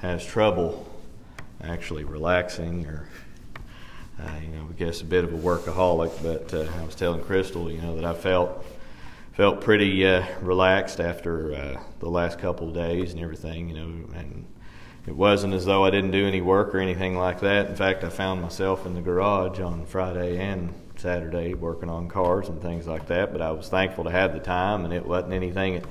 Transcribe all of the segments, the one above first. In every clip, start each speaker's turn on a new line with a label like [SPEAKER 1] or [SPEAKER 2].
[SPEAKER 1] has trouble actually relaxing or uh, you know, I guess a bit of a workaholic, but uh, I was telling Crystal, you know, that I felt felt pretty uh, relaxed after uh, the last couple of days and everything, you know, and it wasn't as though I didn't do any work or anything like that. In fact, I found myself in the garage on Friday and Saturday working on cars and things like that. But I was thankful to have the time, and it wasn't anything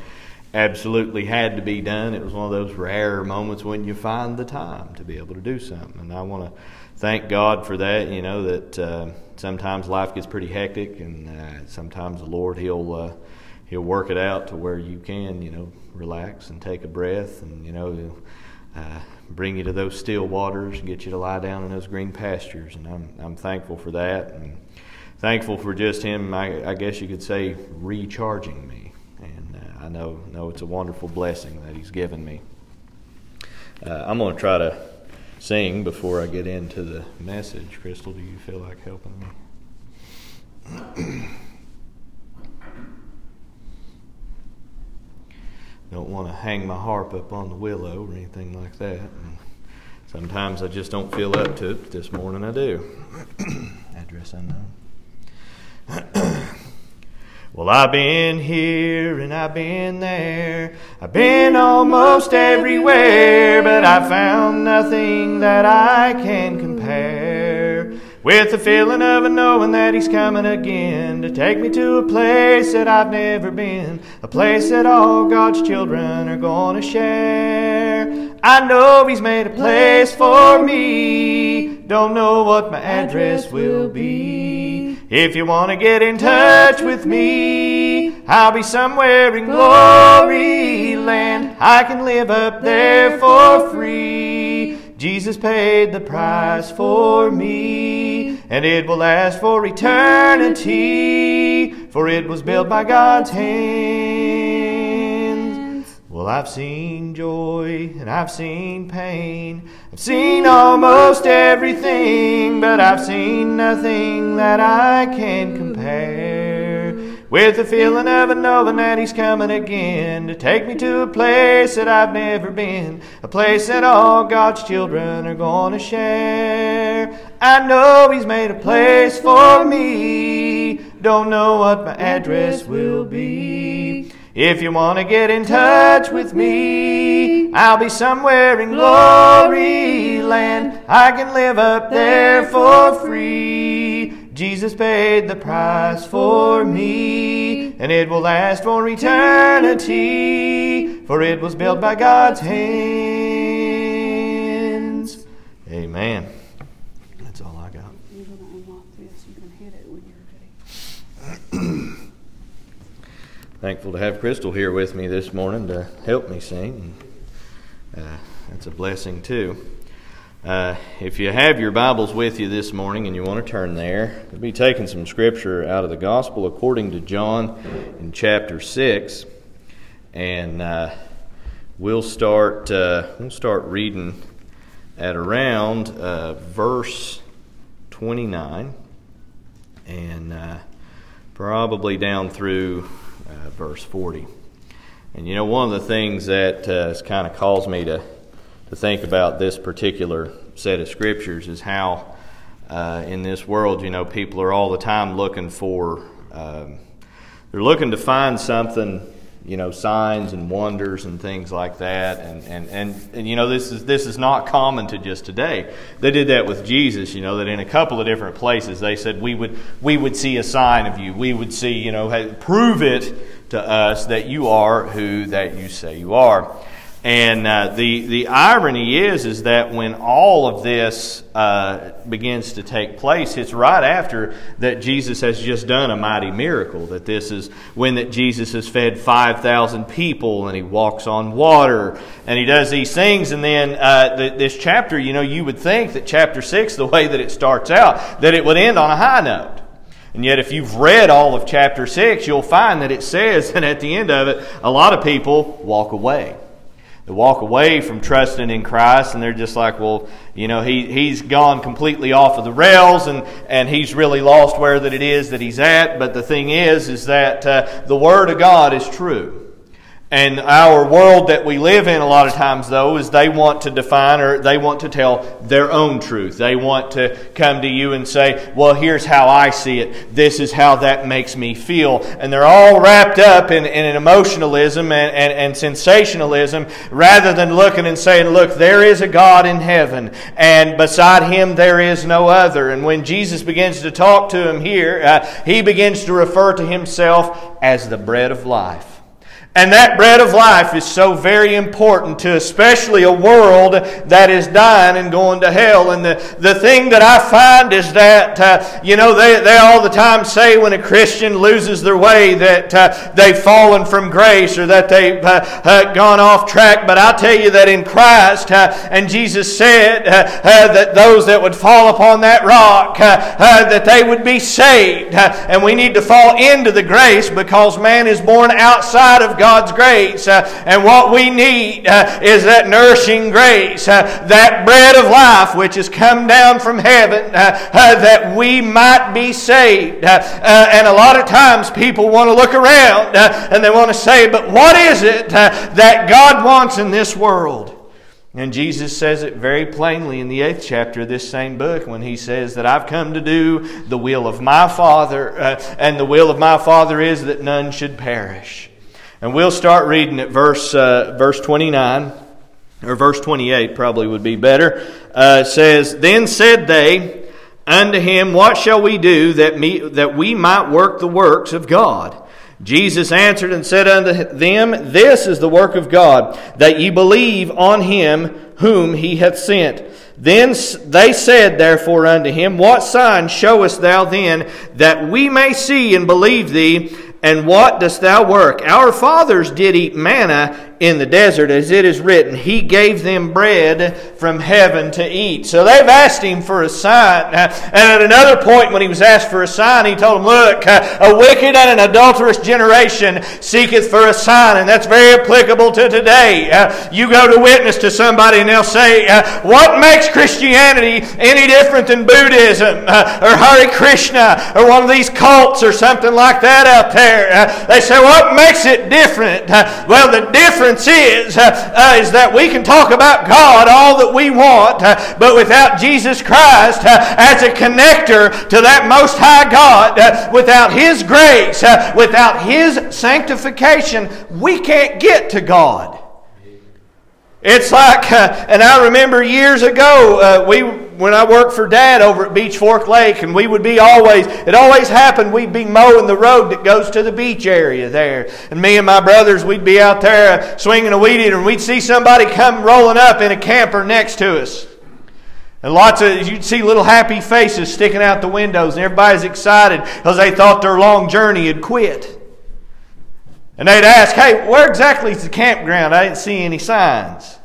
[SPEAKER 1] absolutely had to be done. It was one of those rare moments when you find the time to be able to do something, and I want to thank God for that. You know that uh, sometimes life gets pretty hectic, and uh, sometimes the Lord He'll uh, He'll work it out to where you can, you know, relax and take a breath, and you know, uh, bring you to those still waters and get you to lie down in those green pastures. And I'm I'm thankful for that, and thankful for just Him. I, I guess you could say recharging me, I know know it's a wonderful blessing that He's given me. Uh, I'm going to try to sing before I get into the message. Crystal, do you feel like helping me? don't want to hang my harp up on the willow or anything like that. And sometimes I just don't feel up to it. This morning I do. Address unknown. well, I've been here and I've been there. I've been almost everywhere, but I found nothing that I can compare with the feeling of a knowing that he's coming again to take me to a place that I've never been, a place that all God's children are gonna share. I know he's made a place for me, don't know what my address will be. If you want to get in touch with me, I'll be somewhere in glory land. I can live up there for free. Jesus paid the price for me, and it will last for eternity, for it was built by God's hands. Well, I've seen joy and I've seen pain. I've seen almost everything, but I've seen nothing that I can compare with the feeling of knowing that he's coming again to take me to a place that I've never been, a place that all God's children are going to share. I know he's made a place for me, don't know what my address will be. If you want to get in touch with me, I'll be somewhere in glory land. I can live up there for free. Jesus paid the price for me, and it will last for eternity, for it was built by God's hands. Amen. That's all I got. You're going to unlock this. You can hit it when you're ready. Thankful to have Crystal here with me this morning to help me sing. Uh, that's a blessing, too. Uh, if you have your Bibles with you this morning and you want to turn there, we'll be taking some scripture out of the Gospel according to John in chapter six, and uh, we'll start. Uh, we'll start reading at around uh, verse twenty nine, and uh, probably down through uh, verse forty. And you know, one of the things that has kind of caused me to to think about this particular set of scriptures is how uh, in this world, you know, people are all the time looking for, um, they're looking to find something, you know, signs and wonders and things like that. And, and, and, and, you know, this is, this is not common to just today. They did that with Jesus, you know, that in a couple of different places they said, we would, we would see a sign of you. We would see, you know, prove it to us that you are who that you say you are. And uh, the, the irony is, is that when all of this uh, begins to take place, it's right after that Jesus has just done a mighty miracle. That this is when that Jesus has fed 5,000 people and he walks on water and he does these things. And then uh, the, this chapter, you know, you would think that chapter 6, the way that it starts out, that it would end on a high note. And yet, if you've read all of chapter 6, you'll find that it says that at the end of it, a lot of people walk away walk away from trusting in Christ and they're just like, well, you know, he, he's gone completely off of the rails and, and he's really lost where that it is that he's at. But the thing is, is that uh, the Word of God is true. And our world that we live in a lot of times, though, is they want to define or they want to tell their own truth. They want to come to you and say, well, here's how I see it. This is how that makes me feel. And they're all wrapped up in, in an emotionalism and, and, and sensationalism rather than looking and saying, look, there is a God in heaven, and beside him there is no other. And when Jesus begins to talk to him here, uh, he begins to refer to himself as the bread of life. And that bread of life is so very important to especially a world that is dying and going to hell. And the, the thing that I find is that, uh, you know, they, they all the time say when a Christian loses their way that uh, they've fallen from grace or that they've uh, uh gone off track. But I tell you that in Christ, uh, and Jesus said uh, that those that would fall upon that rock, that they would be saved. and we need to fall into the grace because man is born outside of God God's grace. Uh, and what we need uh, is that nourishing grace, uh, that bread of life which has come down from heaven that we might be saved. and a lot of times people want to look around and they want to say, but what is it that God wants in this world? And Jesus says it very plainly in the eighth chapter of this same book when he says that I've come to do the will of my Father, uh, and the will of my Father is that none should perish. And we'll start reading at verse, uh, verse 29, or verse 28 probably would be better. Uh, says, Then said they unto him, What shall we do that, me, that we might work the works of God? Jesus answered and said unto them, This is the work of God, that ye believe on him whom he hath sent. Then they said therefore unto him, What sign showest thou then, that we may see and believe thee? And what dost thou work? Our fathers did eat manna in the desert, as it is written, He gave them bread from heaven to eat. So they've asked Him for a sign. Uh, and at another point, when He was asked for a sign, He told them, Look, uh, a wicked and an adulterous generation seeketh for a sign. And that's very applicable to today. Uh, you go to witness to somebody and they'll say, What makes Christianity any different than Buddhism or Hare Krishna or one of these cults or something like that out there? They say, What makes it different? Well, the difference difference is, uh, uh, is that we can talk about God all that we want, uh, but without Jesus Christ uh, as a connector to that Most High God, uh, without His grace, without His sanctification, we can't get to God. It's like, and I remember years ago, we when I worked for Dad over at Beech Fork Lake, and we would be always, it always happened, we'd be mowing the road that goes to the beach area there. And me and my brothers, we'd be out there uh, swinging a weed eater, and we'd see somebody come rolling up in a camper next to us. And lots of, you'd see little happy faces sticking out the windows, and everybody's excited because they thought their long journey had quit. And they'd ask, hey, where exactly is the campground? I didn't see any signs.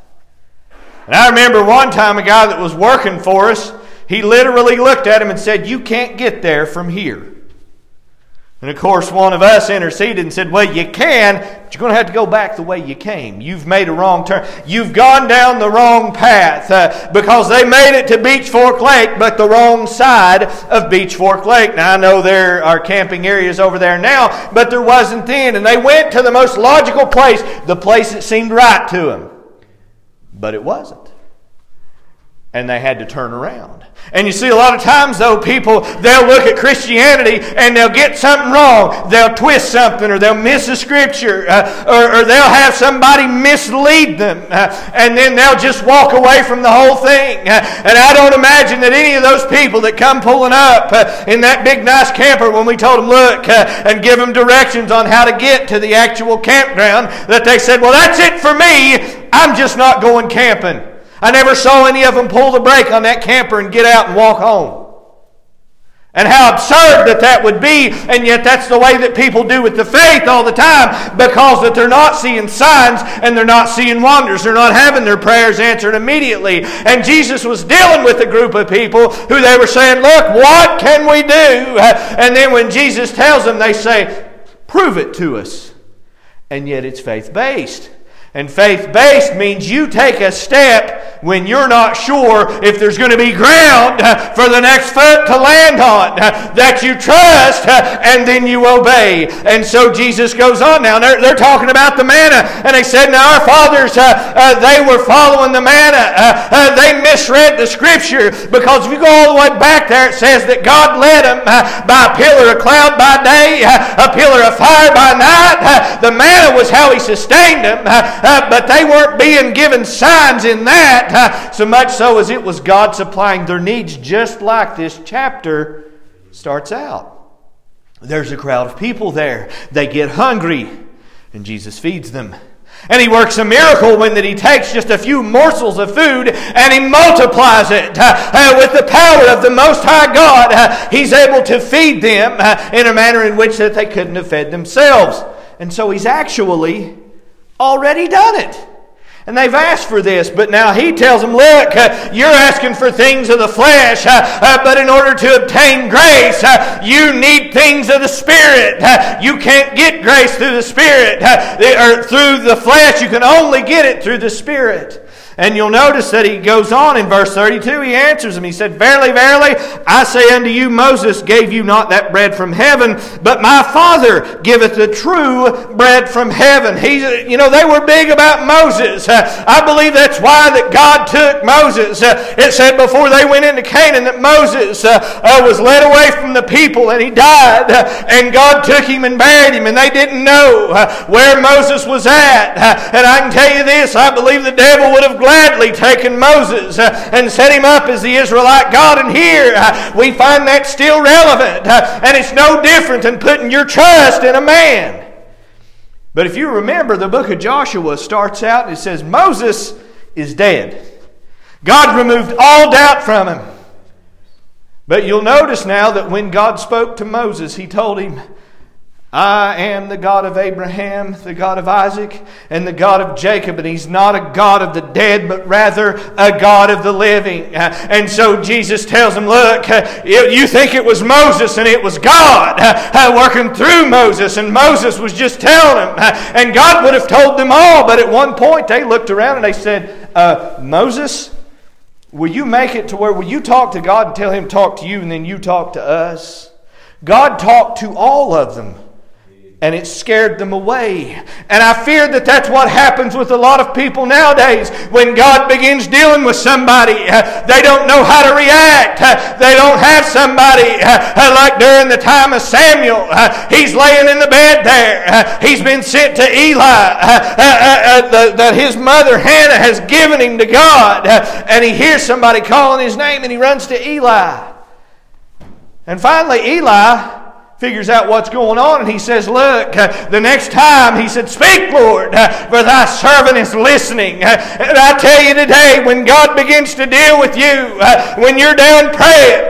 [SPEAKER 1] And I remember one time a guy that was working for us, he literally looked at him and said, You can't get there from here. And of course, one of us interceded and said, Well, you can, but you're going to have to go back the way you came. You've made a wrong turn. You've gone down the wrong path uh, because they made it to Beech Fork Lake, but the wrong side of Beech Fork Lake. Now, I know there are camping areas over there now, but there wasn't then. And they went to the most logical place, the place that seemed right to them. But it wasn't. And they had to turn around. And you see, a lot of times, though, people, they'll look at Christianity and they'll get something wrong. They'll twist something or they'll miss a scripture uh, or, or, they'll have somebody mislead them. Uh, and then they'll just walk away from the whole thing. Uh, and I don't imagine that any of those people that come pulling up uh, in that big, nice camper when we told them, look, uh, and give them directions on how to get to the actual campground, that they said, well, that's it for me. I'm just not going camping. I never saw any of them pull the brake on that camper and get out and walk home. And how absurd that that would be, and yet that's the way that people do with the faith all the time because that they're not seeing signs and they're not seeing wonders. They're not having their prayers answered immediately. And Jesus was dealing with a group of people who they were saying, Look, what can we do? And then when Jesus tells them, they say, Prove it to us. And yet it's faith based. And faith based means you take a step when you're not sure if there's going to be ground for the next foot to land on. That you trust and then you obey. And so Jesus goes on now. They're, they're talking about the manna. And they said, Now our fathers, uh, uh, they were following the manna. Uh, uh, they misread the scripture because if you go all the way back there, it says that God led them uh, by a pillar of cloud by day, uh, a pillar of fire by night. the manna was how He sustained them, but they weren't being given signs in that, so much so as it was God supplying their needs, just like this chapter starts out. There's a crowd of people there. They get hungry, and Jesus feeds them. And he works a miracle when that he takes just a few morsels of food and he multiplies it uh, uh, with the power of the Most High God. Uh, he's able to feed them uh, in a manner in which that they couldn't have fed themselves. And so he's actually already done it. And they've asked for this, but now he tells them, Look, uh, you're asking for things of the flesh, uh, uh, but in order to obtain grace, uh, you need things of the Spirit. Uh, you can't get grace through the Spirit uh, or through the flesh. You can only get it through the Spirit. And you'll notice that he goes on in verse 32. He answers him. He said, Verily, verily, I say unto you, Moses gave you not that bread from heaven, but my Father giveth the true bread from heaven. He, you know, they were big about Moses. I believe that's why that God took Moses. It said before they went into Canaan that Moses uh, uh was led away from the people and he died. Uh, and God took him and buried him, and they didn't know where Moses was at. and I can tell you this I believe the devil would have gladly taken Moses uh, and set him up as the Israelite God. And here uh, we find that still relevant. Uh, and it's no different than putting your trust in a man. But if you remember, the book of Joshua starts out and it says, Moses is dead. God removed all doubt from him. But you'll notice now that when God spoke to Moses, he told him, I am the God of Abraham, the God of Isaac, and the God of Jacob. And He's not a God of the dead, but rather a God of the living. And so Jesus tells him, Look, you think it was Moses, and it was God uh, working through Moses, and Moses was just telling him. And God would have told them all, but at one point they looked around and they said, uh, Moses, will you make it to where will you talk to God and tell Him talk to you, and then you talk to us? God talked to all of them and it scared them away. And I fear that that's what happens with a lot of people nowadays. When God begins dealing with somebody, uh, they don't know how to react. Uh, they don't have somebody uh, uh like during the time of Samuel. Uh, he's laying in the bed there. Uh, he's been sent to Eli. That his mother Hannah has given him to God. And he hears somebody calling his name and he runs to Eli. And finally, Eli figures out what's going on and he says, Look, uh, the next time, he said, Speak, Lord, uh, for thy servant is listening. Uh, and I tell you today, when God begins to deal with you, when you're down praying,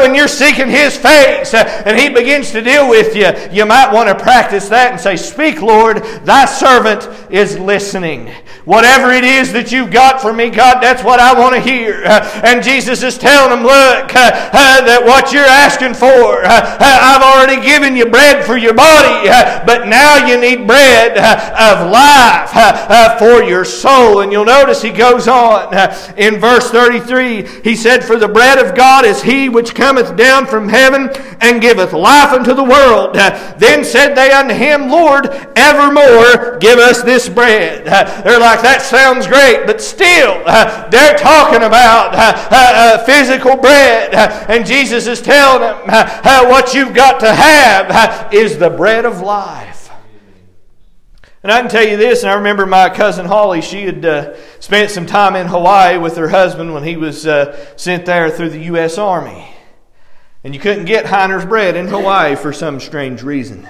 [SPEAKER 1] when you're seeking his face, and he begins to deal with you, you might want to practice that and say, Speak, Lord, thy servant is listening. Whatever it is that you've got for me, God, that's what I want to hear. And Jesus is telling them, Look, that what you're asking for, I've already given you bread for your body, uh, but now you need bread uh, of life uh, for your soul. And you'll notice he goes on in verse 33 he said, For the bread of God is he which cometh down from heaven and giveth life unto the world. Then said they unto him, Lord, evermore give us this bread. They're like, That sounds great, but still, uh, they're talking about uh, uh, physical bread. And Jesus is telling them, What you've got to have is the bread of life. And I can tell you this, and I remember my cousin Holly, she had uh, spent some time in Hawaii with her husband when he was uh, sent there through the U.S. Army. And you couldn't get Heiner's bread in Hawaii for some strange reason.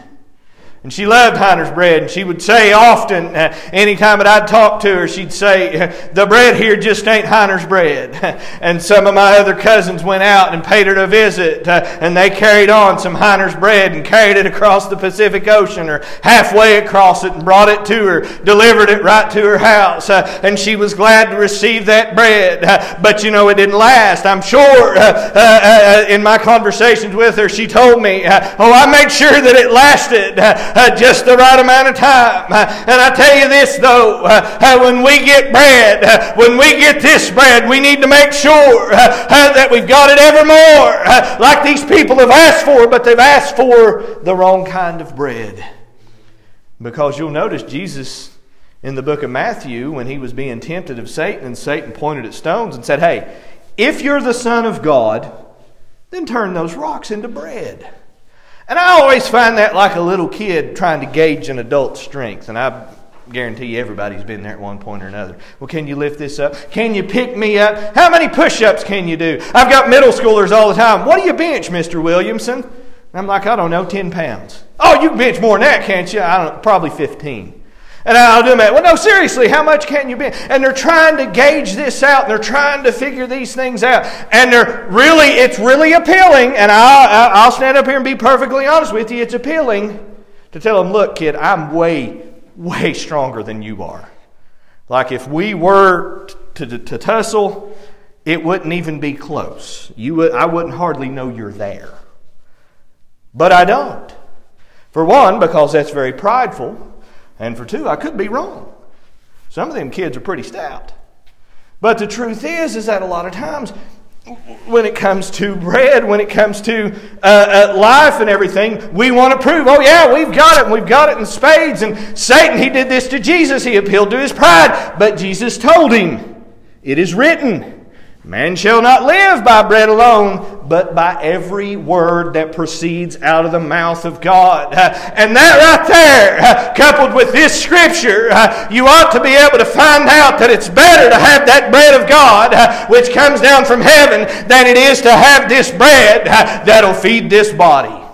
[SPEAKER 1] And she loved Heiner's bread, and she would say often, uh, anytime that I'd talk to her, she'd say, The bread here just ain't Heiner's bread. and some of my other cousins went out and paid her a visit, uh, and they carried on some Heiner's bread and carried it across the Pacific Ocean or halfway across it and brought it to her, delivered it right to her house. Uh, and she was glad to receive that bread. Uh, but you know, it didn't last. I'm sure uh, uh, in my conversations with her, she told me, Oh, I made sure that it lasted. Uh, just the right amount of time. Uh, and I tell you this, though, uh, when we get bread, when we get this bread, we need to make sure that we've got it evermore, like these people have asked for, but they've asked for the wrong kind of bread. Because you'll notice Jesus in the book of Matthew, when he was being tempted of Satan, and Satan pointed at stones and said, Hey, if you're the Son of God, then turn those rocks into bread. And I always find that like a little kid trying to gauge an adult's strength. And I guarantee you everybody's been there at one point or another. Well, can you lift this up? Can you pick me up? How many push ups can you do? I've got middle schoolers all the time. What do you bench, Mr. Williamson? And I'm like, I don't know, 10 pounds. Oh, you can bench more than that, can't you? I don't know, probably 15. And I'll do that. Well, no, seriously, how much can you bench? And they're trying to gauge this out. And they're trying to figure these things out. And they're really, it's really appealing. And I'll, I'll stand up here and be perfectly honest with you. It's appealing to tell them, look, kid, I'm way, way stronger than you are. Like if we were to, to, to tussle, it wouldn't even be close. You would, I wouldn't hardly know you're there. But I don't. For one, because that's very prideful. And for two, I could be wrong. Some of them kids are pretty stout. But the truth is, is that a lot of times when it comes to bread, when it comes to uh, uh, life and everything, we want to prove, oh, yeah, we've got it, and we've got it in spades. And Satan, he did this to Jesus. He appealed to his pride. But Jesus told him, it is written. Man shall not live by bread alone, but by every word that proceeds out of the mouth of God. And that right there, coupled with this scripture, you ought to be able to find out that it's better to have that bread of God, which comes down from heaven, than it is to have this bread that'll feed this body.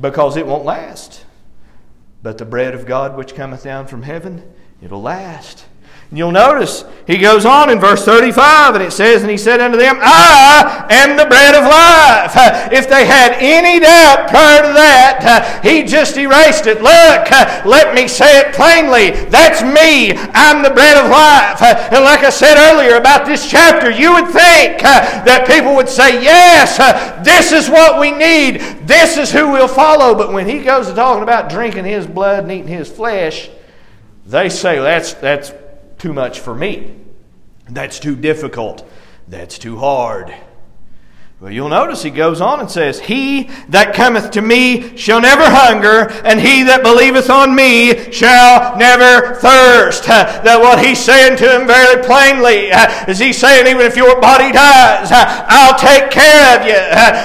[SPEAKER 1] Because it won't last. But the bread of God which cometh down from heaven, it'll last. And you'll notice he goes on in verse 35 and it says, And he said unto them, I am the bread of life. If they had any doubt prior to that, he just erased it. Look, let me say it plainly. That's me. I'm the bread of life. And like I said earlier about this chapter, you would think that people would say, Yes, this is what we need. This is who we'll follow. But when he goes to talking about drinking his blood and eating his flesh, they say that's, that's too much for me. That's too difficult. That's too hard. Well, you'll notice he goes on and says, He that cometh to me shall never hunger, and he that believeth on me shall never thirst. That what he's saying to him very plainly is he's saying, even if your body dies, I'll take care of you.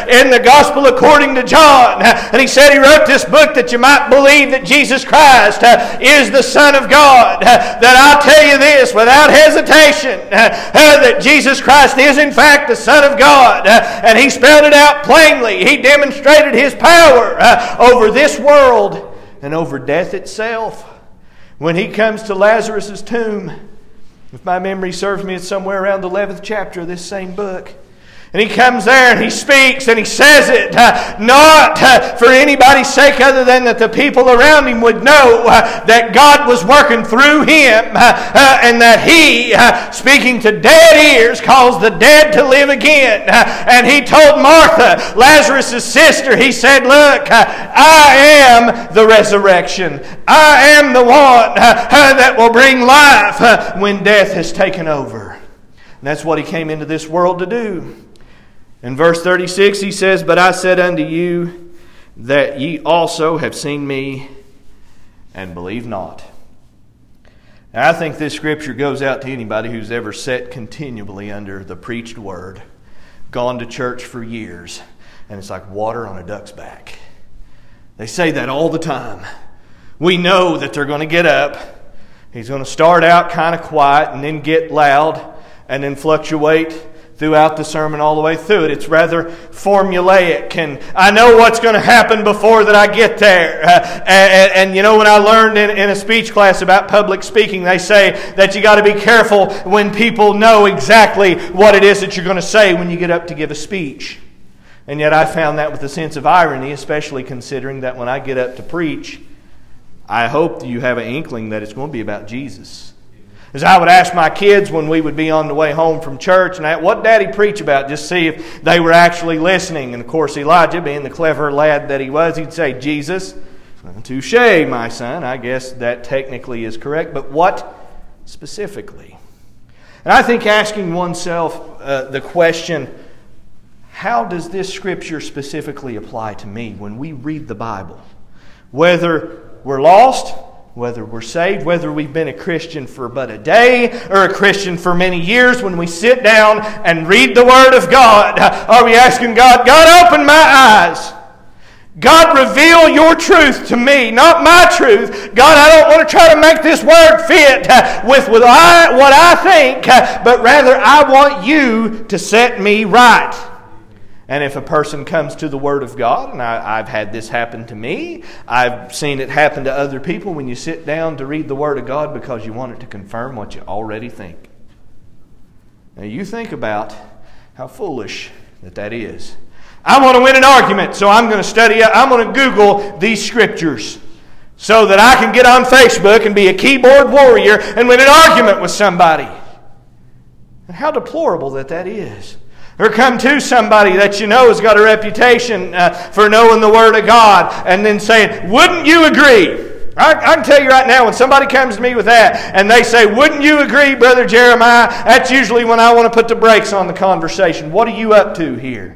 [SPEAKER 1] In the gospel according to John. And he said he wrote this book that you might believe that Jesus Christ is the Son of God. That I'll tell you this without hesitation that Jesus Christ is in fact the Son of God and he spelled it out plainly. He demonstrated his power uh, over this world and over death itself. When he comes to Lazarus' tomb, if my memory serves me, it's somewhere around the 11th chapter of this same book. And he comes there and he speaks and he says it uh, not uh, for anybody's sake other than that the people around him would know uh, that God was working through him uh, uh, and that he, uh, speaking to dead ears, caused the dead to live again. and he told Martha, Lazarus' sister, he said, Look, I am the resurrection. I am the one that will bring life when death has taken over. And that's what he came into this world to do. In verse 36, he says, But I said unto you that ye also have seen me and believe not. Now, I think this scripture goes out to anybody who's ever sat continually under the preached word, gone to church for years, and it's like water on a duck's back. They say that all the time. We know that they're going to get up. He's going to start out kind of quiet and then get loud and then fluctuate throughout the sermon all the way through it. It's rather formulaic, and I know what's going to happen before that I get there. Uh, and, and, you know, when I learned in, in a speech class about public speaking, they say that you got to be careful when people know exactly what it is that you're going to say when you get up to give a speech. And yet I found that with a sense of irony, especially considering that when I get up to preach, I hope you have an inkling that it's going to be about Jesus. As I would ask my kids when we would be on the way home from church, and what Daddy preach about, just see if they were actually listening. And of course, Elijah, being the clever lad that he was, he'd say, Jesus. Touche, my son. I guess that technically is correct, but what specifically? And I think asking oneself uh, the question, how does this scripture specifically apply to me when we read the Bible? Whether we're lost, whether we're saved, whether we've been a Christian for but a day or a Christian for many years, when we sit down and read the Word of God, are we asking God, God, open my eyes? God, reveal your truth to me, not my truth. God, I don't want to try to make this word fit with what I, what I think, but rather I want you to set me right. And if a person comes to the Word of God, and I, have had this happen to me, I've seen it happen to other people when you sit down to read the Word of God because you want it to confirm what you already think. Now, you think about how foolish that that is. I want to win an argument, so I'm going to study, I'm going to Google these scriptures so that I can get on Facebook and be a keyboard warrior and win an argument with somebody. And how deplorable that that is. Or come to somebody that you know has got a reputation uh, for knowing the Word of God and then saying, Wouldn't you agree? I, I, can tell you right now, when somebody comes to me with that and they say, Wouldn't you agree, Brother Jeremiah? That's usually when I want to put the brakes on the conversation. What are you up to here?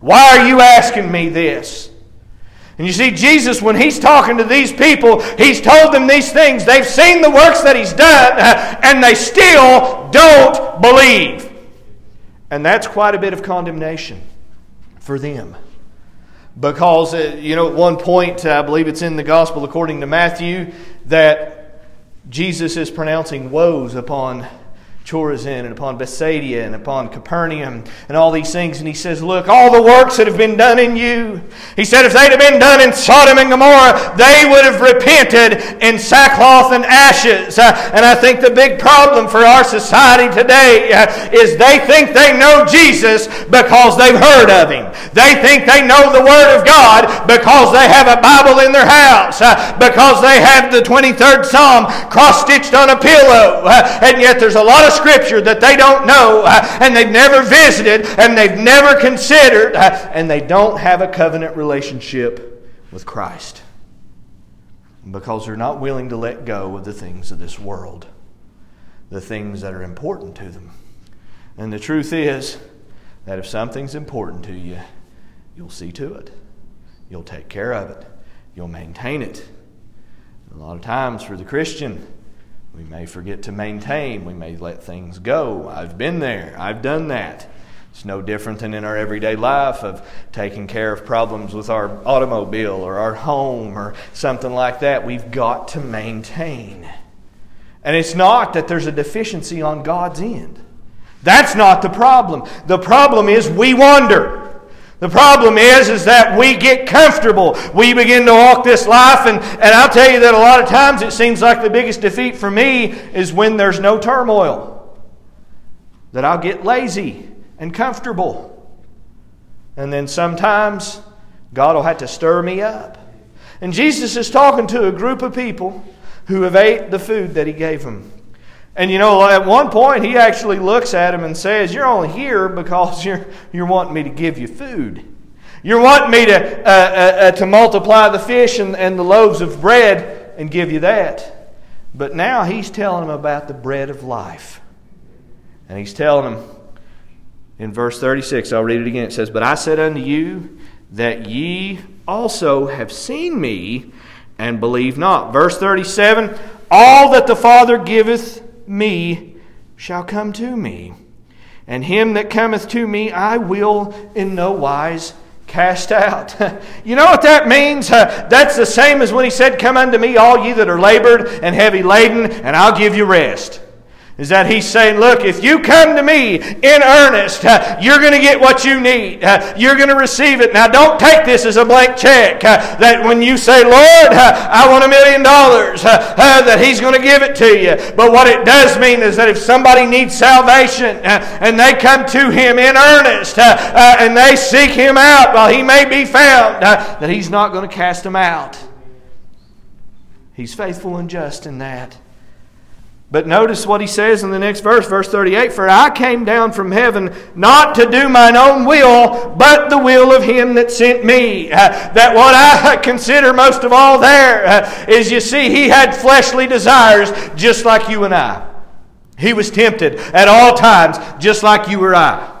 [SPEAKER 1] Why are you asking me this? And you see, Jesus, when He's talking to these people, He's told them these things. They've seen the works that He's done, and they still don't believe. And that's quite a bit of condemnation for them. Because, uh, you know, at one point, I believe it's in the Gospel according to Matthew, that Jesus is pronouncing woes upon Chorazin and upon Bethsaida and upon Capernaum and all these things. And he says, Look, all the works that have been done in you. He said, if they'd have been done in Sodom and Gomorrah, they would have repented in sackcloth and ashes. Uh, and I think the big problem for our society today uh, is they think they know Jesus because they've heard of him. They think they know the Word of God because they have a Bible in their house, uh, because they have the 23rd Psalm cross stitched on a pillow. And yet there's a lot of Scripture that they don't know uh, and they've never visited and they've never considered uh, and they don't have a covenant relationship with Christ because they're not willing to let go of the things of this world, the things that are important to them. And the truth is that if something's important to you, you'll see to it. You'll take care of it. You'll maintain it. A lot of times for the Christian, we may forget to maintain. We may let things go. I've been there. I've done that. It's no different than in our everyday life of taking care of problems with our automobile or our home or something like that. We've got to maintain. And it's not that there's a deficiency on God's end. That's not the problem. The problem is we wander. The problem is, is that we get comfortable. We begin to walk this life, and, and I'll tell you that a lot of times it seems like the biggest defeat for me is when there's no turmoil. That I'll get lazy and comfortable. And then sometimes God will have to stir me up. And Jesus is talking to a group of people who have ate the food that He gave them. And you know, at one point, he actually looks at him and says, You're only here because you're, you're wanting me to give you food. You're wanting me to, uh, uh, uh, to multiply the fish and, and the loaves of bread and give you that. But now he's telling him about the bread of life. And he's telling him in verse 36, I'll read it again. It says, But I said unto you that ye also have seen me and believe not. Verse 37, All that the Father giveth me shall come to me. And him that cometh to me I will in no wise cast out. you know what that means? Uh, that's the same as when he said, Come unto me, all ye that are labored and heavy laden, and I'll give you rest is that he's saying, Look, if you come to me in earnest, uh, you're going to get what you need. Uh, you're going to receive it. Now, don't take this as a blank check. Uh, that when you say, Lord, uh, I want a million dollars, uh, uh, that he's going to give it to you. But what it does mean is that if somebody needs salvation and they come to him in earnest and they seek him out while he may be found, that he's not going to cast them out. He's faithful and just in that. But notice what he says in the next verse, verse 38 For I came down from heaven not to do mine own will, but the will of him that sent me. Uh, that what I consider most of all there uh, is you see, he had fleshly desires just like you and I. He was tempted at all times just like you or I.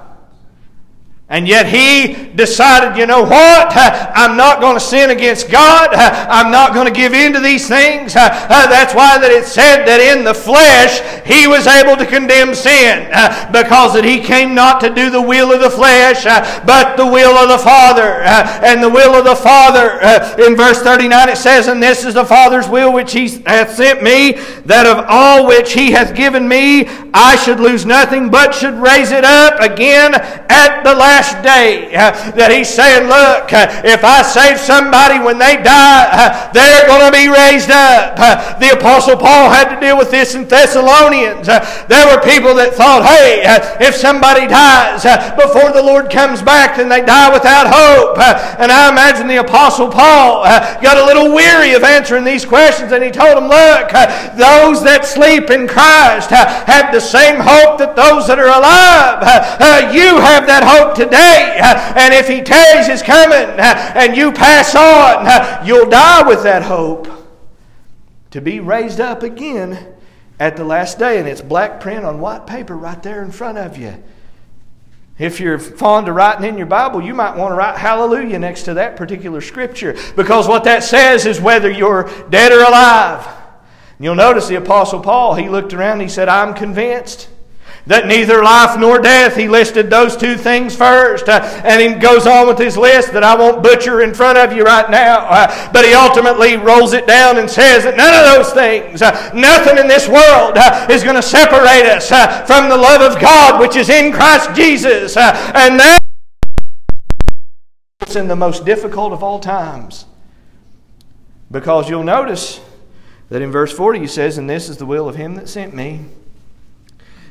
[SPEAKER 1] And yet he decided, you know what? I'm not going to sin against God. I'm not going to give in to these things. That's why that it said that in the flesh he was able to condemn sin because that he came not to do the will of the flesh but the will of the Father. And the will of the Father in verse 39 it says, And this is the Father's will which he hath sent me, that of all which he hath given me I should lose nothing but should raise it up again at the last last day uh, that he's saying, Look, uh, if I save somebody when they die, uh, they're going to be raised up. Uh, the Apostle Paul had to deal with this in Thessalonians. Uh, there were people that thought, Hey, uh, if somebody dies before the Lord comes back, then they die without hope. And I imagine the Apostle Paul got a little weary of answering these questions, and he told them, Look, those that sleep in Christ have the same hope that those that are alive. You have that hope today today. Uh, and if He tarries His coming uh, and you pass on, uh, you'll die with that hope to be raised up again at the last day. And it's black print on white paper right there in front of you. If you're fond of writing in your Bible, you might want to write hallelujah next to that particular scripture because what that says is whether you're dead or alive. You'll notice the Apostle Paul, he looked around he said, I'm convinced that neither life nor death, he listed those two things first. Uh, and he goes on with his list that I won't butcher in front of you right now. Uh, but he ultimately rolls it down and says that none of those things, uh, nothing in this world uh, is going to separate us uh, from the love of God which is in Christ Jesus. Uh, and that it's in the most difficult of all times. Because you'll notice that in verse 40 he says, And this is the will of him that sent me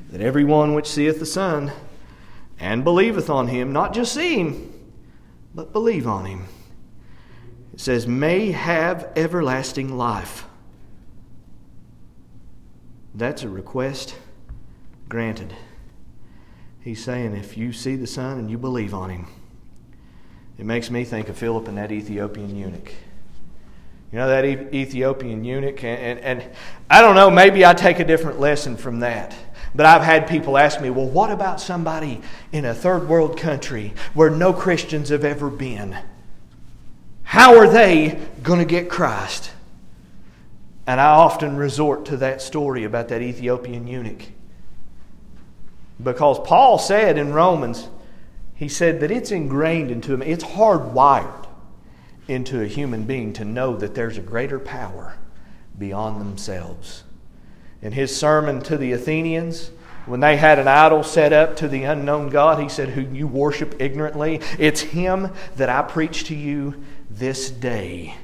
[SPEAKER 1] that every one which seeth the Son and believeth on him, not just see him, but believe on him, it says, may have everlasting life. That's a request granted. He's saying, if you see the Son and you believe on him, it makes me think of Philip and that Ethiopian eunuch. You know, that Ethiopian eunuch, and, and, and I don't know, maybe I take a different lesson from that. But I've had people ask me, well, what about somebody in a third world country where no Christians have ever been? How are they going to get Christ? And I often resort to that story about that Ethiopian eunuch. Because Paul said in Romans, he said that it's ingrained into him, it's hardwired into a human being to know that there's a greater power beyond themselves in his sermon to the Athenians, when they had an idol set up to the unknown God, he said, Who you worship ignorantly, it's him that I preach to you this day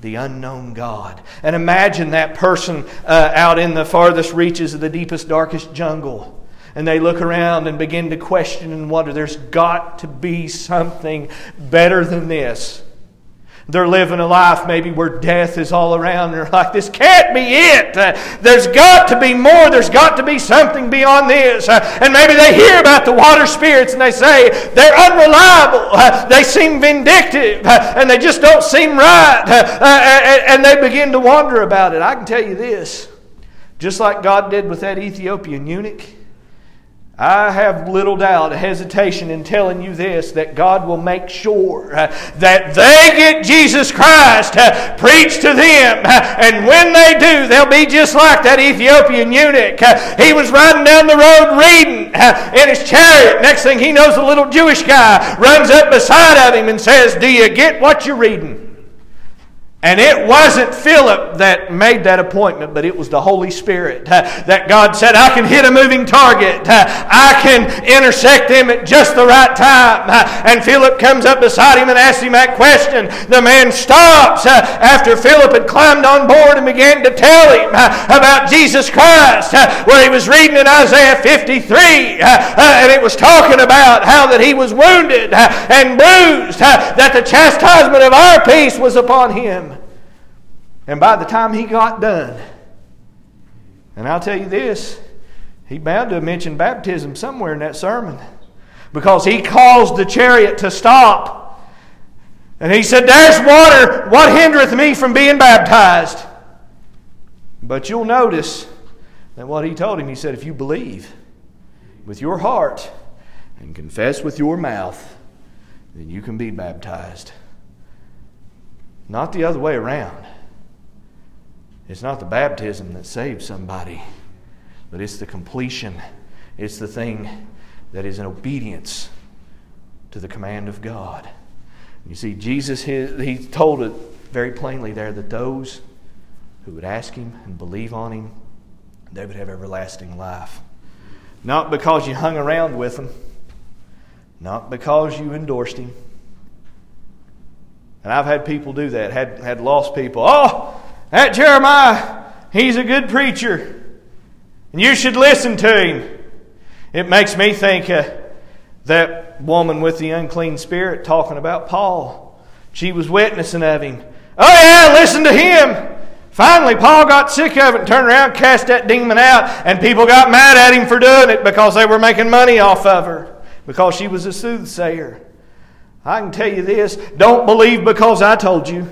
[SPEAKER 1] the unknown God. And imagine that person uh, out in the farthest reaches of the deepest, darkest jungle. And they look around and begin to question and wonder there's got to be something better than this. They're living a life maybe where death is all around. They're like, this can't be it. Uh, there's got to be more. There's got to be something beyond this. Uh, and maybe they hear about the water spirits and they say they're unreliable. Uh, they seem vindictive and they just don't seem right. And they begin to wonder about it. I can tell you this just like God did with that Ethiopian eunuch. I have little doubt, hesitation in telling you this that God will make sure uh, that they get Jesus Christ uh, preached to them. Uh, and when they do, they'll be just like that Ethiopian eunuch. He was riding down the road reading in his chariot. Next thing he knows, a little Jewish guy runs up beside of him and says, Do you get what you're reading? And it wasn't Philip that made that appointment, but it was the Holy Spirit. Uh, that God said, I can hit a moving target. Uh, I can intersect him at just the right time. Uh, and Philip comes up beside him and asks him that question. The man stops uh, after Philip had climbed on board and began to tell him uh, about Jesus Christ, uh, where he was reading in Isaiah 53. and it was talking about how that he was wounded and bruised, that the chastisement of our peace was upon him. And by the time he got done, And I'll tell you this, he bound to have mentioned baptism somewhere in that sermon because he caused the chariot to stop. And he said, There's water. What hindereth me from being baptized? But you'll notice that what he told him, he said, If you believe with your heart and confess with your mouth, then you can be baptized. Not the other way around. It's not the baptism that saves somebody, but it's the completion. It's the thing that is in obedience to the command of God. You see, Jesus, he told it very plainly there that those who would ask him and believe on him, they would have everlasting life. Not because you hung around with him, not because you endorsed him. And I've had people do that, had, had lost people. Oh, that Jeremiah, he's a good preacher. And you should listen to him. It makes me think that woman with the unclean spirit talking about Paul. She was witnessing of him. Oh, yeah, listen to him. Finally, Paul got sick of it and turned around, cast that demon out, and people got mad at him for doing it because they were making money off of her because she was a soothsayer. I can tell you this don't believe because I told you.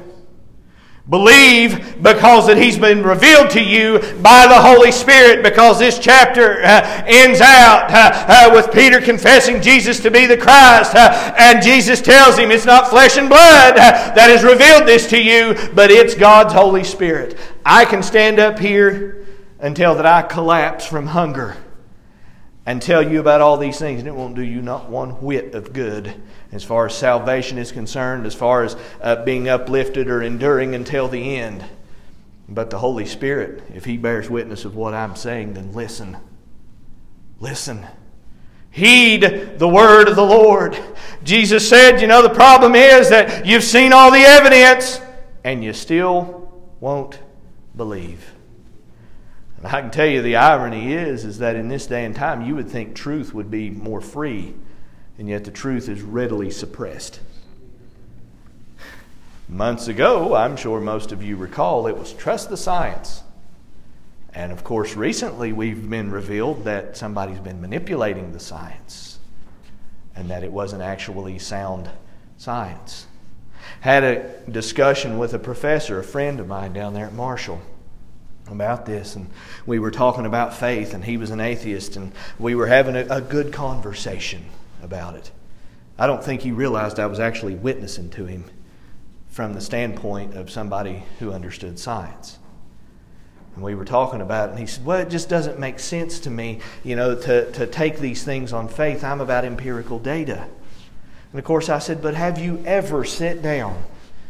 [SPEAKER 1] Believe because that He's been revealed to you by the Holy Spirit because this chapter uh, ends out uh, uh, with Peter confessing Jesus to be the Christ. Uh, and Jesus tells him it's not flesh and blood uh, that has revealed this to you, but it's God's Holy Spirit. I can stand up here until that I collapse from hunger and tell you about all these things, and it won't do you not one whit of good as far as salvation is concerned, as far as uh, being uplifted or enduring until the end. But the Holy Spirit, if He bears witness of what I'm saying, then listen. Listen. Heed the word of the Lord. Jesus said, You know, the problem is that you've seen all the evidence and you still won't believe. And I can tell you the irony is, is that in this day and time, you would think truth would be more free, and yet the truth is readily suppressed. Months ago, I'm sure most of you recall, it was trust the science. And of course, recently we've been revealed that somebody's been manipulating the science and that it wasn't actually sound science. Had a discussion with a professor, a friend of mine down there at Marshall about this, and we were talking about faith, and he was an atheist, and we were having a, a, good conversation about it. I don't think he realized I was actually witnessing to him from the standpoint of somebody who understood science. And we were talking about it, and he said, Well, it just doesn't make sense to me, you know, to, to take these things on faith. I'm about empirical data. And of course, I said, But have you ever sat down?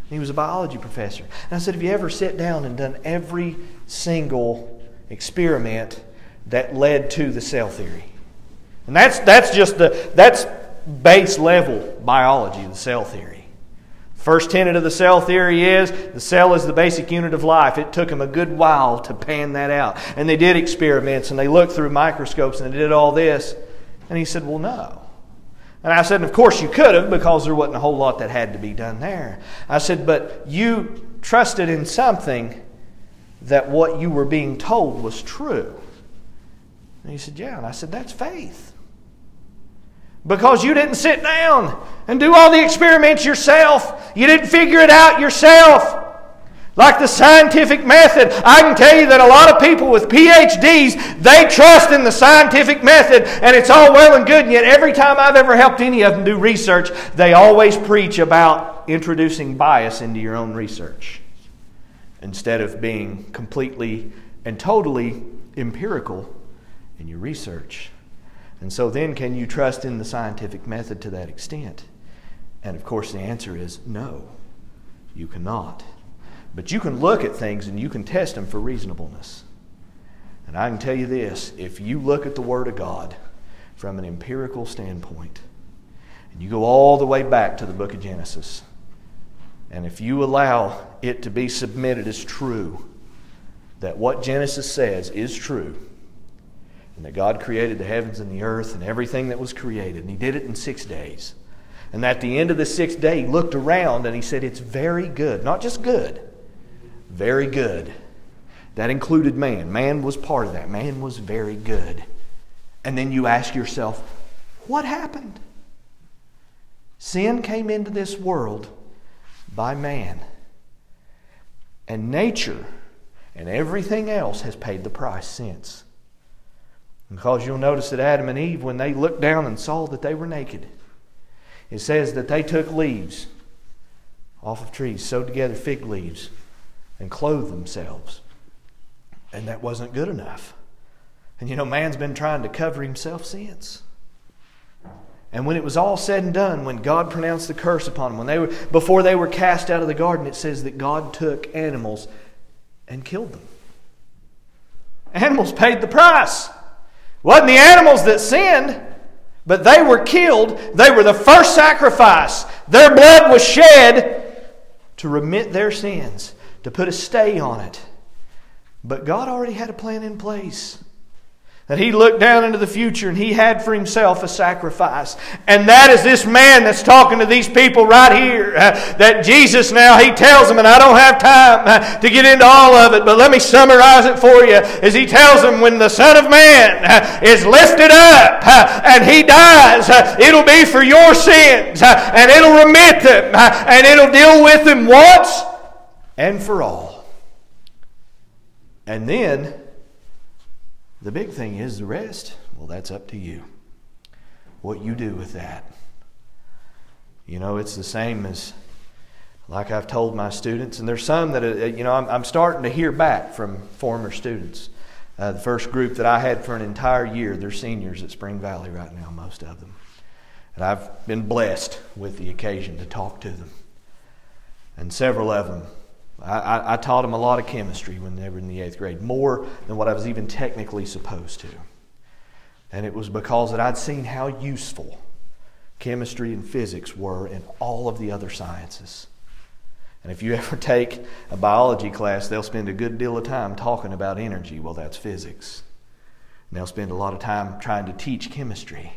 [SPEAKER 1] He was a biology professor. And I said, Have you ever sat down and done every single experiment that led to the cell theory. And that's, that's just the, that's base level biology, the cell theory. First tenet of the cell theory is the cell is the basic unit of life. It took them a good while to pan that out. And they did experiments and they looked through microscopes and they did all this. And he said, Well, no. And I said, Of course you could have because there wasn't a whole lot that had to be done there. I said, But you trusted in something that what you were being told was true? And he said, Yeah. And I said, That's faith. Because you didn't sit down and do all the experiments yourself. You didn't figure it out yourself. Like the scientific method. I can tell you that a lot of people with PhDs, they trust in the scientific method and it's all well and good. And yet, every time I've ever helped any of them do research, they always preach about introducing bias into your own research instead of being completely and totally empirical in your research. And so then, can you trust in the scientific method to that extent? And of course, the answer is no, you cannot. But you can look at things and you can test them for reasonableness. And I can tell you this if you look at the Word of God from an empirical standpoint, and you go all the way back to the book of Genesis, and if you allow it to be submitted as true, that what Genesis says is true, and that God created the heavens and the earth and everything that was created, and He did it in six days. And at the end of the sixth day, He looked around and He said, It's very good. Not just good, very good. That included man. Man was part of that. Man was very good. And then you ask yourself, what happened? Sin came into this world by man. And nature and everything else has paid the price since. Because you'll notice that Adam and Eve, when they looked down and saw that they were naked, it says that they took leaves off of trees, sewed together fig leaves, and clothed themselves. And that wasn't good enough. And you know, man's been trying to cover himself since. And when it was all said and done, when God pronounced the curse upon them, when they were, before they were cast out of the garden, it says that God took animals and killed them. Animals paid the price. Wasn't the animals that sinned, but they were killed. They were the first sacrifice. Their blood was shed to remit their sins, to put a stay on it. But God already had a plan in place. That he looked down into the future and he had for himself a sacrifice. And that is this man that's talking to these people right here. Uh, that Jesus now, he tells them, and I don't have time uh, to get into all of it, but let me summarize it for you. As he tells them, when the Son of Man uh, is lifted up uh, and he dies, uh, it'll be for your sins uh, and it'll remit them and it'll deal with them once and for all. And then, the big thing is the rest, well, that's up to you. What you do with that. You know, it's the same as, like I've told my students, and there's some that, uh, you know, I'm, I'm starting to hear back from former students. Uh, the first group that I had for an entire year, they're seniors at Spring Valley right now, most of them. And I've been blessed with the occasion to talk to them. And several of them I, I, taught them a lot of chemistry when they were in the eighth grade, more than what I was even technically supposed to. And it was because that I'd seen how useful chemistry and physics were in all of the other sciences. And if you ever take a biology class, they'll spend a good deal of time talking about energy. Well, that's physics. And they'll spend a lot of time trying to teach chemistry.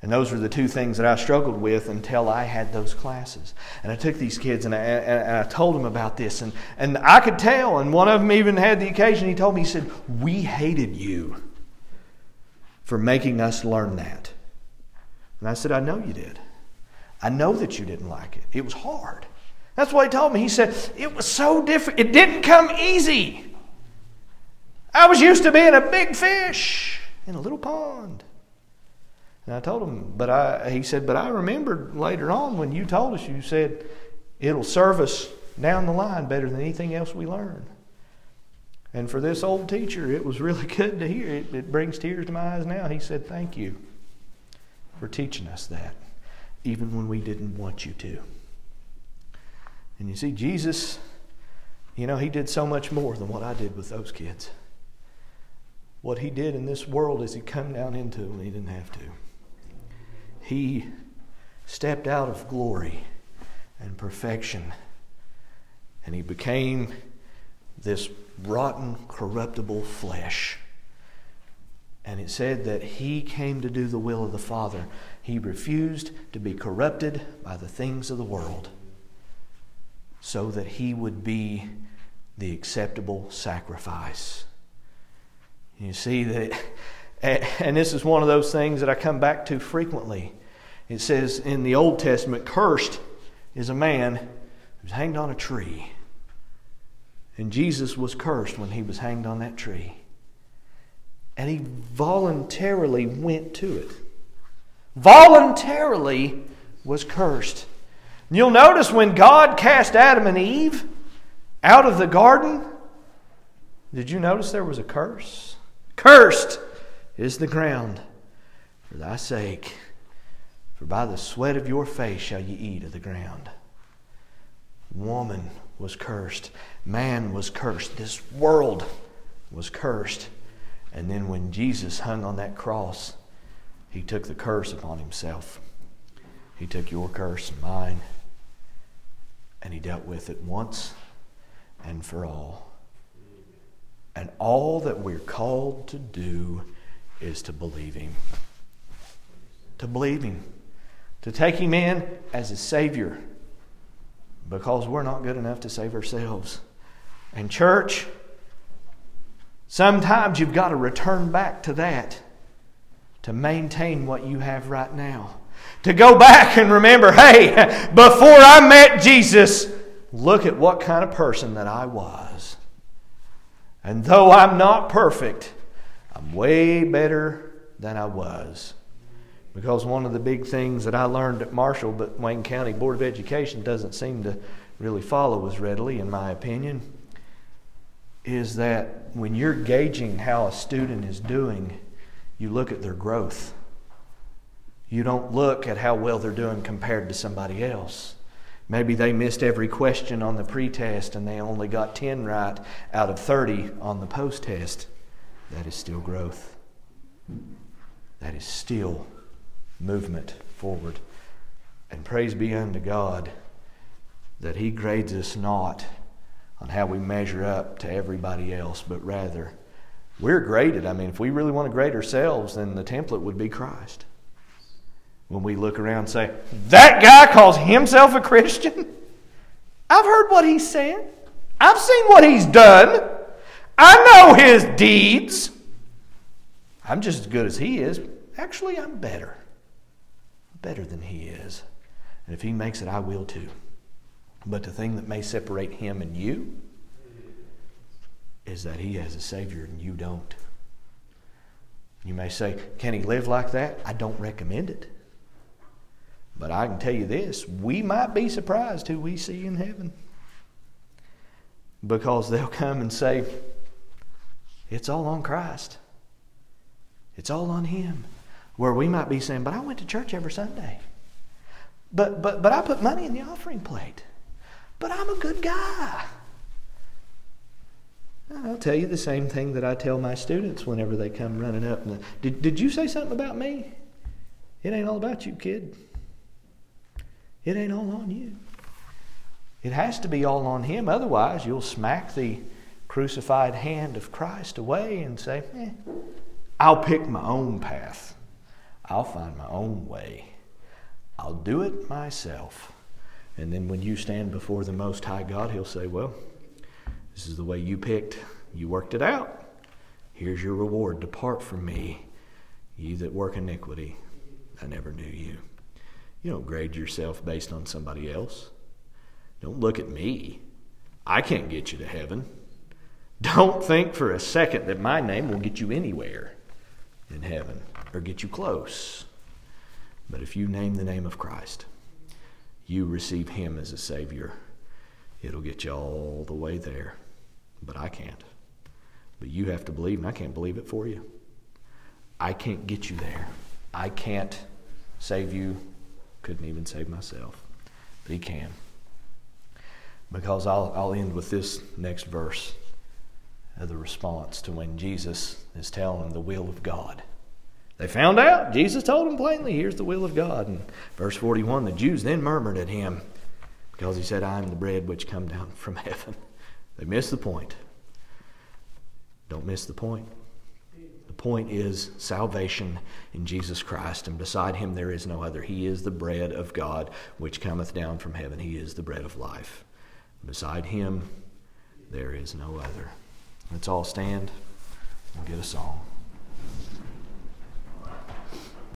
[SPEAKER 1] And those were the two things that I struggled with until I had those classes. And I took these kids and I, and I told them about this. And, and I could tell, and one of them even had the occasion, he told me, he said, We hated you for making us learn that. And I said, I know you did. I know that you didn't like it. It was hard. That's what he told me. He said, It was so different. It didn't come easy. I was used to being a big fish in a little pond. And I told him, but I, he said, but I remembered later on when you told us, you said, it'll serve us down the line better than anything else we learn. And for this old teacher, it was really good to hear. It, it brings tears to my eyes now. He said, Thank you for teaching us that, even when we didn't want you to. And you see, Jesus, you know, he did so much more than what I did with those kids. What he did in this world is he come down into when he didn't have to he stepped out of glory and perfection and he became this rotten, corruptible flesh. And it said that he came to do the will of the Father. He refused to be corrupted by the things of the world so that he would be the acceptable sacrifice. You see that, and this is one of those things that I come back to frequently. It says in the Old Testament, cursed is a man who's hanged on a tree. And Jesus was cursed when he was hanged on that tree. And he voluntarily went to it. Voluntarily was cursed. You'll notice when God cast Adam and Eve out of the garden, did you notice there was a curse? Cursed is the ground for thy sake. For by the sweat of your face shall ye eat of the ground. Woman was cursed. Man was cursed. This world was cursed. And then when Jesus hung on that cross, he took the curse upon himself. He took your curse and mine, and he dealt with it once and for all. And all that we're called to do is to believe him. To believe him to take Him in as a Savior because we're not good enough to save ourselves. And, church, Sometimes you've got to return back to that to maintain what you have right now. To go back and remember hey, before I met Jesus, look at what kind of person that I was. And though I'm not perfect, I'm way better than I was. Because one of the big things that I learned at Marshall, but Wayne County Board of Education doesn't seem to really follow as readily, in my opinion, is that when you're gauging how a student is doing, you look at their growth. You don't look at how well they're doing compared to somebody else. Maybe they missed every question on the pretest and they only got 10 right out of 30 on the post test. That is still growth. That is still movement forward. And praise be unto God that He grades us not on how we measure up to everybody else, but rather we're graded. I mean, if we really want to grade ourselves, then the template would be Christ. When we look around and say, that guy calls himself a Christian? I've heard what he's saying. I've seen what he's done. I know his deeds. I'm just as good as he is. Actually, I'm better. Better than he is. And if he makes it, I will too. But the thing that may separate him and you is that he has a Savior and you don't. You may say, Can he live like that? I don't recommend it. But I can tell you this we might be surprised who we see in heaven. Because they'll come and say, It's all on Christ, it's all on Him. Where we might be saying, But I went to church every Sunday. But, but, but I put money in the offering plate. But I'm a good guy. I'll tell you the same thing that I tell my students whenever they come running up. And, Did, did you say something about me? It ain't all about you, kid. It ain't all on you. It has to be all on Him. Otherwise, you'll smack the crucified hand of Christ away and say, eh, I'll pick my own path. I'll find my own way. I'll do it myself. And then when you stand before the Most High God, He'll say, Well, this is the way you picked. You worked it out. Here's your reward. Depart from me, ye that work iniquity. I never knew you. You don't grade yourself based on somebody else. Don't look at me. I can't get you to heaven. Don't think for a second that my name will get you anywhere in heaven or get you close. But if you name the name of Christ, you receive Him as a Savior, it'll get you all the way there. But I can't. But you have to believe, and I can't believe it for you. I can't get you there. I can't save you. Couldn't even save myself. But He can. Because I'll, I'll end with this next verse of the response to when Jesus is telling the will of God. They found out. Jesus told them plainly, here's the will of God. And verse 41 the Jews then murmured at him because he said, I am the bread which come down from heaven. They missed the point. Don't miss the point. The point is salvation in Jesus Christ, and beside him there is no other. He is the bread of God which cometh down from heaven. He is the bread of life. Beside him there is no other. Let's all stand and get a song.